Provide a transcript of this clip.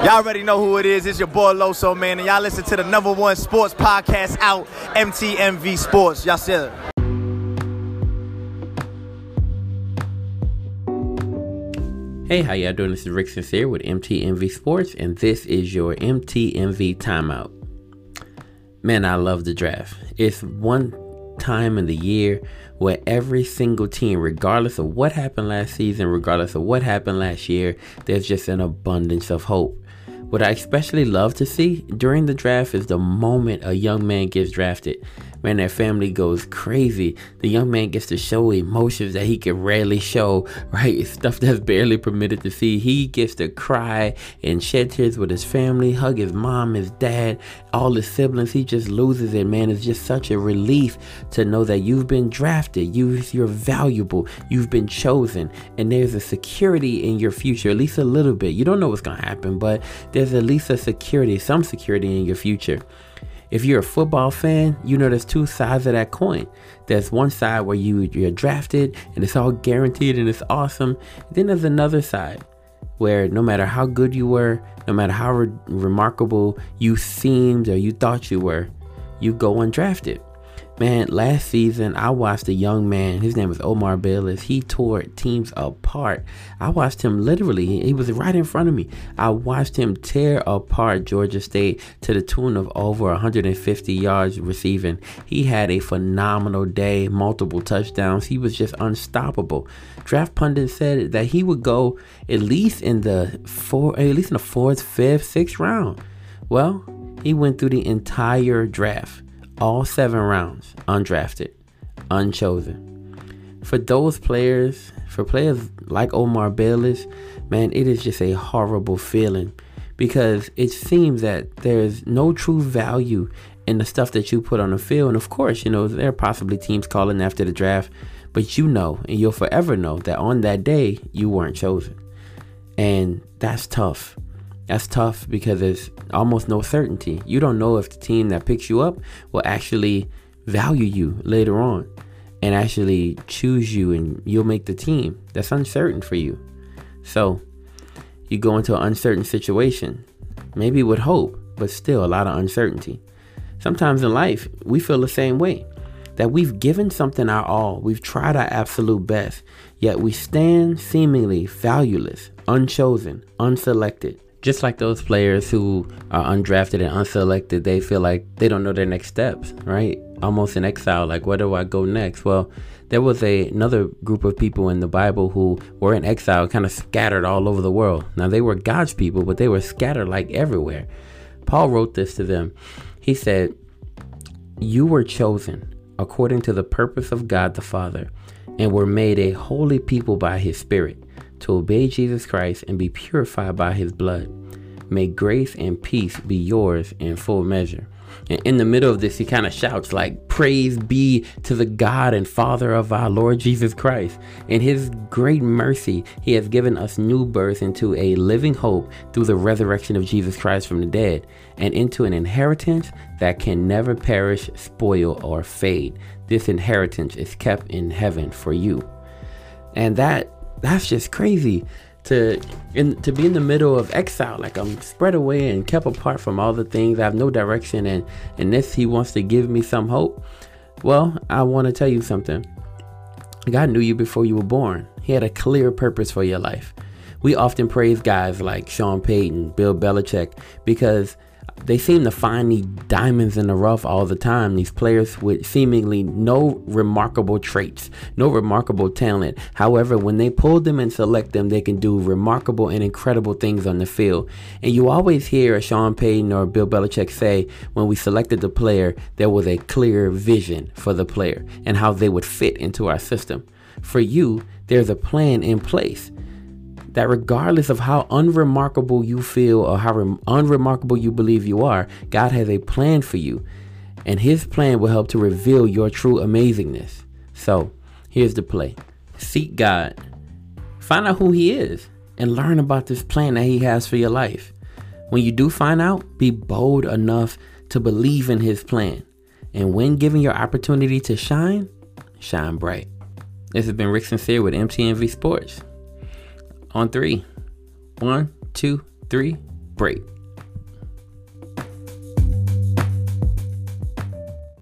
Y'all already know who it is. It's your boy Loso, man. And y'all listen to the number one sports podcast out, MTMV Sports. Y'all see it. Hey, how y'all doing? This is Rick Sincere with MTMV Sports, and this is your MTMV timeout. Man, I love the draft. It's one time in the year where every single team, regardless of what happened last season, regardless of what happened last year, there's just an abundance of hope. What I especially love to see during the draft is the moment a young man gets drafted man, that family goes crazy. The young man gets to show emotions that he can rarely show, right? Stuff that's barely permitted to see. He gets to cry and shed tears with his family, hug his mom, his dad, all his siblings. He just loses it, man. It's just such a relief to know that you've been drafted. You, you're valuable. You've been chosen. And there's a security in your future, at least a little bit. You don't know what's going to happen, but there's at least a security, some security in your future. If you're a football fan, you know there's two sides of that coin. There's one side where you you're drafted and it's all guaranteed and it's awesome. Then there's another side where no matter how good you were, no matter how re- remarkable you seemed or you thought you were, you go undrafted. Man, last season I watched a young man, his name was Omar Bayless. He tore teams apart. I watched him literally, he was right in front of me. I watched him tear apart Georgia State to the tune of over 150 yards receiving. He had a phenomenal day, multiple touchdowns. He was just unstoppable. Draft pundits said that he would go at least in the four, at least in the fourth, fifth, sixth round. Well, he went through the entire draft all seven rounds undrafted, unchosen. For those players, for players like Omar Bayless, man, it is just a horrible feeling because it seems that there's no true value in the stuff that you put on the field. And of course, you know, there are possibly teams calling after the draft, but you know, and you'll forever know that on that day, you weren't chosen. And that's tough. That's tough because there's almost no certainty. You don't know if the team that picks you up will actually value you later on and actually choose you and you'll make the team. That's uncertain for you. So you go into an uncertain situation, maybe with hope, but still a lot of uncertainty. Sometimes in life, we feel the same way that we've given something our all, we've tried our absolute best, yet we stand seemingly valueless, unchosen, unselected just like those players who are undrafted and unselected, they feel like they don't know their next steps, right? Almost in exile, like where do I go next? Well, there was a, another group of people in the Bible who were in exile, kind of scattered all over the world. Now they were God's people, but they were scattered like everywhere. Paul wrote this to them. He said, "You were chosen according to the purpose of God the Father, and were made a holy people by His Spirit." To obey Jesus Christ and be purified by his blood. May grace and peace be yours in full measure. And in the middle of this, he kind of shouts, like, Praise be to the God and Father of our Lord Jesus Christ. In his great mercy, he has given us new birth into a living hope through the resurrection of Jesus Christ from the dead, and into an inheritance that can never perish, spoil, or fade. This inheritance is kept in heaven for you. And that that's just crazy to in to be in the middle of exile. Like i'm spread away and kept apart from all the things. I have no direction and and this he wants to give me some hope well i want to tell you something. God knew you before you were born. He had a clear purpose for your life. We often praise guys like sean payton bill belichick because they seem to find these diamonds in the rough all the time. These players with seemingly no remarkable traits, no remarkable talent. However, when they pull them and select them, they can do remarkable and incredible things on the field. And you always hear a Sean Payton or Bill Belichick say, when we selected the player, there was a clear vision for the player and how they would fit into our system. For you, there's a plan in place that regardless of how unremarkable you feel or how rem- unremarkable you believe you are, God has a plan for you. And his plan will help to reveal your true amazingness. So, here's the play seek God, find out who he is, and learn about this plan that he has for your life. When you do find out, be bold enough to believe in his plan. And when given your opportunity to shine, shine bright. This has been Rick Sincere with MTMV Sports on three. One, two, three. break.